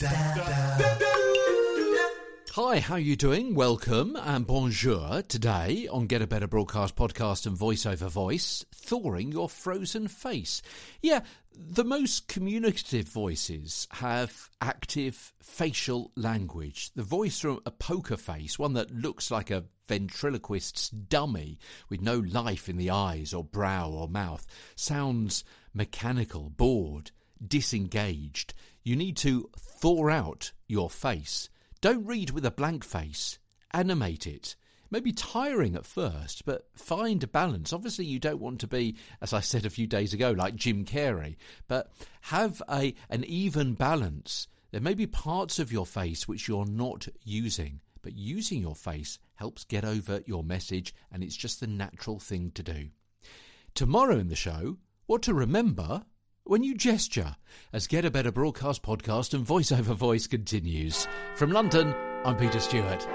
Hi, how are you doing? Welcome and bonjour. Today on Get a Better Broadcast podcast and voiceover voice, thawing your frozen face. Yeah, the most communicative voices have active facial language. The voice from a poker face, one that looks like a ventriloquist's dummy with no life in the eyes or brow or mouth, sounds mechanical, bored, disengaged. You need to thaw out your face. Don't read with a blank face. Animate it. Maybe tiring at first, but find a balance. Obviously, you don't want to be, as I said a few days ago, like Jim Carrey, but have a an even balance. There may be parts of your face which you're not using, but using your face helps get over your message, and it's just the natural thing to do. Tomorrow in the show, what to remember when you gesture, as Get a Better Broadcast podcast and voiceover voice continues. From London, I'm Peter Stewart.